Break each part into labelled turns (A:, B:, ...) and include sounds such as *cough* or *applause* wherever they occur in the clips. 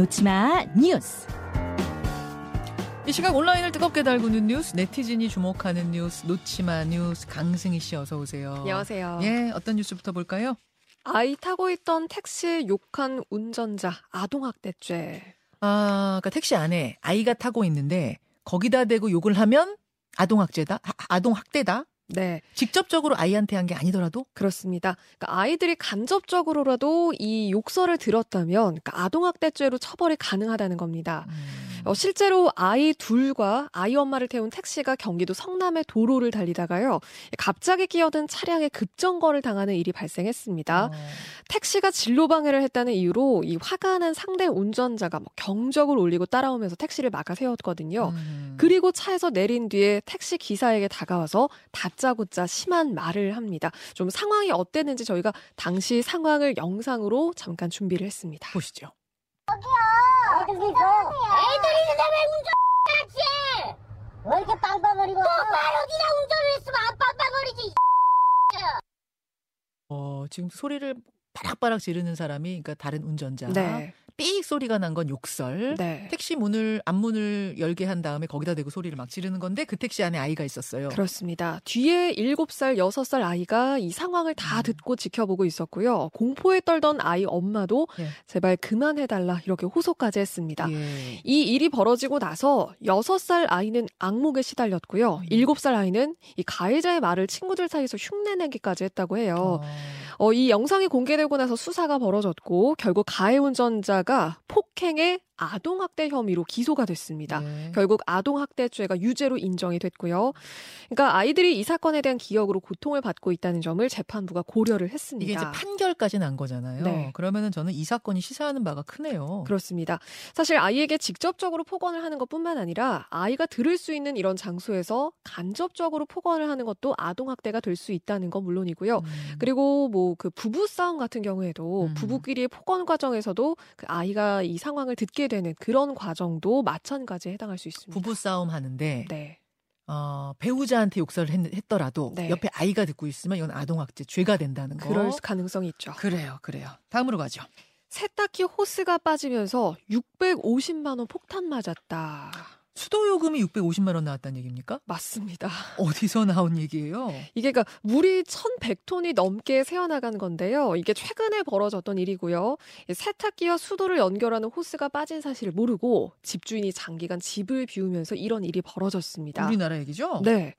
A: 놓치마 뉴스.
B: 이 시각 온라인을 뜨겁게 달구는 뉴스, 네티즌이 주목하는 뉴스, 놓치마 뉴스, 강승희 씨 어서 오세요.
C: 안녕하세요.
B: 예, 어떤 뉴스부터 볼까요?
C: 아이 타고 있던 택시 욕한 운전자 아동학대죄.
B: 아, 그러니까 택시 안에 아이가 타고 있는데 거기다 대고 욕을 하면 아동학죄다, 아, 아동학대다.
C: 네,
B: 직접적으로 아이한테 한 게 아니더라도
C: 그렇습니다. 그러니까 아이들이 간접적으로라도 이 욕설을 들었다면 그러니까 아동학대죄로 처벌이 가능하다는 겁니다.
B: 음,
C: 어, 실제로 아이 둘과 아이 엄마를 태운 택시가 경기도 성남의 도로를 달리다가요. 갑자기 끼어든 차량에 급정거를 당하는 일이 발생했습니다.
B: 어,
C: 택시가 진로 방해를 했다는 이유로 이 화가 난 상대 운전자가 뭐 경적을 올리고 따라오면서 택시를 막아 세웠거든요.
B: 음.
C: 그리고 차에서 내린 뒤에 택시 기사에게 다가와서 다짜고짜 심한 말을 합니다. 좀 상황이 어땠는지 저희가 당시 상황을 영상으로 잠깐 준비를 했습니다.
B: 보시죠.
D: 애들이 있는데 왜 운전하지? 왜 이렇게 빵빵거리고? 똑바로 니나 운전을 했으면 안 빵빵거리지.
B: 어, 지금 소리를 바락바락 지르는 사람이 그러니까 다른 운전자.
C: 네.
B: 삑 소리가 난 건 욕설.
C: 네.
B: 택시 문을 앞문을 열게 한 다음에 거기다 대고 소리를 막 지르는 건데 그 택시 안에 아이가 있었어요.
C: 그렇습니다. 뒤에 7살, 6살 아이가 이 상황을 다
B: 음.
C: 듣고 지켜보고 있었고요. 공포에 떨던 아이 엄마도
B: 예.
C: 제발 그만해 달라 이렇게 호소까지 했습니다.
B: 예.
C: 이 일이 벌어지고 나서 6살 아이는 악몽에 시달렸고요.
B: 음.
C: 7살 아이는 이 가해자의 말을 친구들 사이에서 흉내내기까지 했다고 해요.
B: 어.
C: 어, 이 영상이 공개되고 나서 수사가 벌어졌고 결국 가해 운전자가 폭행의 아동학대 혐의로 기소가 됐습니다.
B: 네.
C: 결국 아동학대죄가 유죄로 인정이 됐고요. 그러니까 아이들이 이 사건에 대한 기억으로 고통을 받고 있다는 점을 재판부가 고려를 했습니다.
B: 이게 이제 판결까지 난 거잖아요.
C: 네.
B: 그러면은 저는 이 사건이 시사하는 바가 크네요.
C: 그렇습니다. 사실 아이에게 직접적으로 폭언을 하는 것뿐만 아니라 아이가 들을 수 있는 이런 장소에서 간접적으로 폭언을 하는 것도 아동학대가 될 수 있다는 건 물론이고요.
B: 음.
C: 그리고 뭐 그 부부 싸움 같은 경우에도
B: 음.
C: 부부끼리의 폭언 과정에서도 그 아이가 이 상황을 듣게 되는 그런 과정도 마찬가지에 해당할 수 있습니다.
B: 부부 싸움 하는데
C: 네.
B: 어, 배우자한테 욕설을 했, 더라도
C: 네.
B: 옆에 아이가 듣고 있으면 이건 아동학대 죄가 된다는 거.
C: 그럴 가능성이 있죠.
B: 그래요, 그래요. 다음으로 가죠.
C: 세탁기 호스가 빠지면서 650만 원 폭탄 맞았다.
B: 수도 요금이 650만 원 나왔다는 얘기입니까?
C: 맞습니다.
B: 어디서 나온 얘기예요?
C: 이게 그러니까 물이 1,100톤이 넘게 새어나간 건데요. 이게 최근에 벌어졌던 일이고요. 이 세탁기와 수도를 연결하는 호스가 빠진 사실을 모르고 집주인이 장기간 집을 비우면서 이런 일이 벌어졌습니다.
B: 우리나라 얘기죠?
C: 네.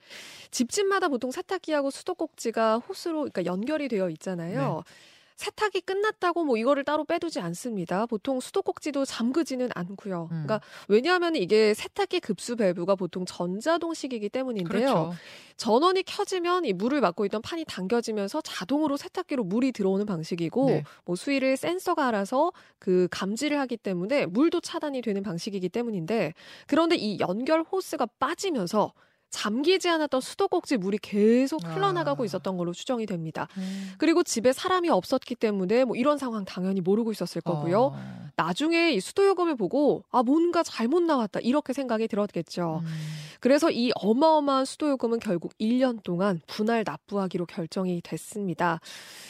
C: 집집마다 보통 세탁기하고 수도 꼭지가 호스로 그러니까 연결이 되어 있잖아요.
B: 네.
C: 세탁이 끝났다고 뭐 이거를 따로 빼두지 않습니다. 보통 수도꼭지도 잠그지는 않고요.
B: 음.
C: 그러니까 왜냐하면 이게 세탁기 급수 밸브가 보통 전자동식이기 때문인데요.
B: 그렇죠.
C: 전원이 켜지면 이 물을 막고 있던 판이 당겨지면서 자동으로 세탁기로 물이 들어오는 방식이고
B: 네.
C: 뭐 수위를 센서가 알아서 그 감지를 하기 때문에 물도 차단이 되는 방식이기 때문인데 그런데 이 연결 호스가 빠지면서 잠기지 않았던 수도꼭지 물이 계속 흘러나가고
B: 아.
C: 있었던 걸로 추정이 됩니다.
B: 음.
C: 그리고 집에 사람이 없었기 때문에 뭐 이런 상황 당연히 모르고 있었을 거고요.
B: 어.
C: 나중에 이 수도 요금을 보고 아 뭔가 잘못 나왔다 이렇게 생각이 들었겠죠.
B: 음.
C: 그래서 이 어마어마한 수도 요금은 결국 1년 동안 분할 납부하기로 결정이 됐습니다.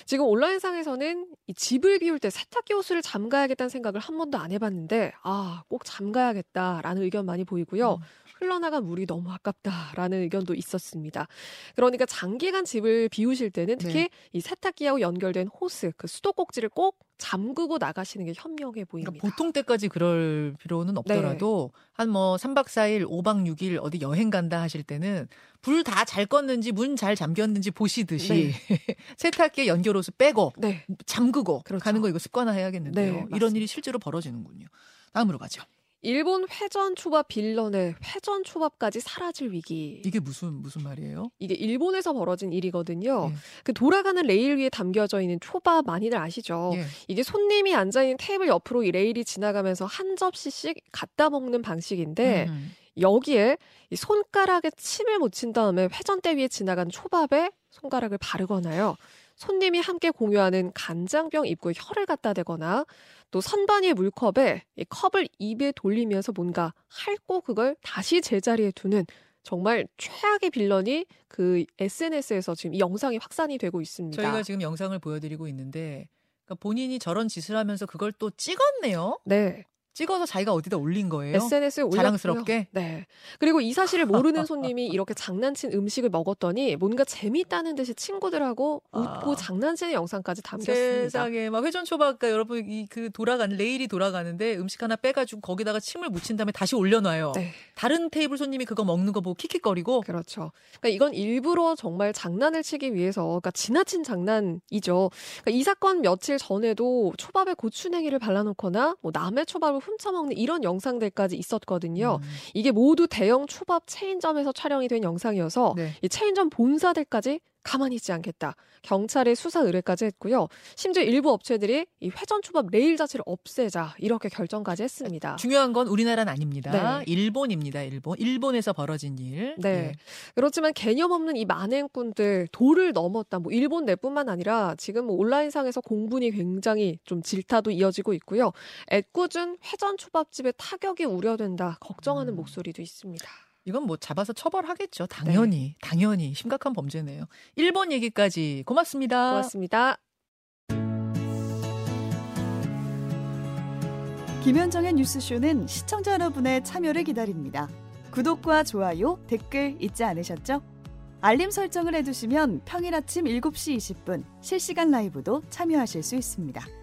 C: 지금 온라인상에서는 이 집을 비울 때 세탁기 호스를 잠가야겠다는 생각을 한 번도 안 해봤는데 아 꼭 잠가야겠다라는 의견 많이 보이고요.
B: 음.
C: 흘러나간 물이 너무 아깝다 라는 의견도 있었습니다. 그러니까 장기간 집을 비우실 때는 특히
B: 네.
C: 이 세탁기하고 연결된 호스, 그 수도꼭지를 꼭 잠그고 나가시는 게 현명해 보입니다.
B: 그러니까 보통 때까지 그럴 필요는 없더라도 한뭐 3박 4일, 5박 6일 어디 여행 간다 하실 때는 불 다 잘 껐는지 문 잘 잠겼는지 보시듯이 *laughs* 세탁기에 연결 호스 빼고
C: 네.
B: 잠그고
C: 그렇죠.
B: 가는 거 이거 습관화해야겠는데요.
C: 네,
B: 이런. 일이 실제로 벌어지는군요. 다음으로 가죠.
C: 일본 회전 초밥 빌런의 회전 초밥까지 사라질 위기.
B: 이게 무슨 무슨 말이에요?
C: 이게 일본에서 벌어진 일이거든요.
B: 예.
C: 그 돌아가는 레일 위에 담겨져 있는 초밥 많이들 아시죠?
B: 예.
C: 이게 손님이 앉아 있는 테이블 옆으로 이 레일이 지나가면서 한 접시씩 갖다 먹는 방식인데
B: 음.
C: 여기에 이 손가락에 침을 묻힌 다음에 회전대 위에 지나간 초밥에 손가락을 바르거나요. 손님이 함께 공유하는 간장병 입구에 혀를 갖다 대거나 또 선반위의 물컵에 이 컵을 입에 돌리면서 뭔가 핥고 그걸 다시 제자리에 두는 정말 최악의 빌런이 그 SNS에서 지금 이 영상이 확산이 되고 있습니다.
B: 저희가 지금 영상을 보여드리고 있는데 그러니까 본인이 저런 짓을 하면서 그걸 또 찍었네요.
C: 네.
B: 찍어서 자기가 어디다 올린 거예요?
C: SNS에 올렸고요.
B: 자랑스럽게?
C: 네. 그리고 이 사실을 모르는 *laughs* 손님이 이렇게 장난친 음식을 먹었더니 뭔가 재밌다는 듯이 친구들하고 웃고
B: 아.
C: 장난치는 영상까지 담겼습니다.
B: 세상에 막 회전 초밥가 여러분 이 그 돌아가는 레일이 돌아가는데 음식 하나 빼가지고 거기다가 침을 묻힌 다음에 다시 올려놔요.
C: 네.
B: 다른 테이블 손님이 그거 먹는 거 보고 킥킥거리고
C: 그렇죠. 그러니까 이건 일부러 정말 장난을 치기 위해서, 그러니까 지나친 장난이죠. 그러니까 이 사건 며칠 전에도 초밥에 고추냉이를 발라놓거나 뭐 남의 초밥을 훔쳐먹는 이런 영상들까지 있었거든요.
B: 음,
C: 이게 모두 대형 초밥 체인점에서 촬영이 된 영상이어서
B: 네.
C: 이 체인점 본사들까지 가만히 있지 않겠다. 경찰에 수사 의뢰까지 했고요. 심지어 일부 업체들이 이 회전 초밥 레일 자체를 없애자 이렇게 결정까지 했습니다.
B: 중요한 건 우리나라는 아닙니다.
C: 네.
B: 일본입니다. 일본. 일본에서 벌어진 일.
C: 네.
B: 예.
C: 그렇지만 개념 없는 이 만행꾼들 도를 넘었다. 뭐 일본 내뿐만 아니라 지금 뭐 온라인상에서 공분이 굉장히 좀 질타도 이어지고 있고요. 애꿎은 회전 초밥집에 타격이 우려된다. 걱정하는
B: 음.
C: 목소리도 있습니다.
B: 이건 뭐 잡아서 처벌하겠죠. 당연히. 당연히 심각한 범죄네요. 일본 얘기까지 고맙습니다.
C: 고맙습니다.
A: 김현정의 뉴스쇼는 시청자 여러분의 참여를 기다립니다. 구독과 좋아요, 댓글 잊지 않으셨죠? 알림 설정을 해두시면 평일 아침 7시 20분 실시간 라이브도 참여하실 수 있습니다.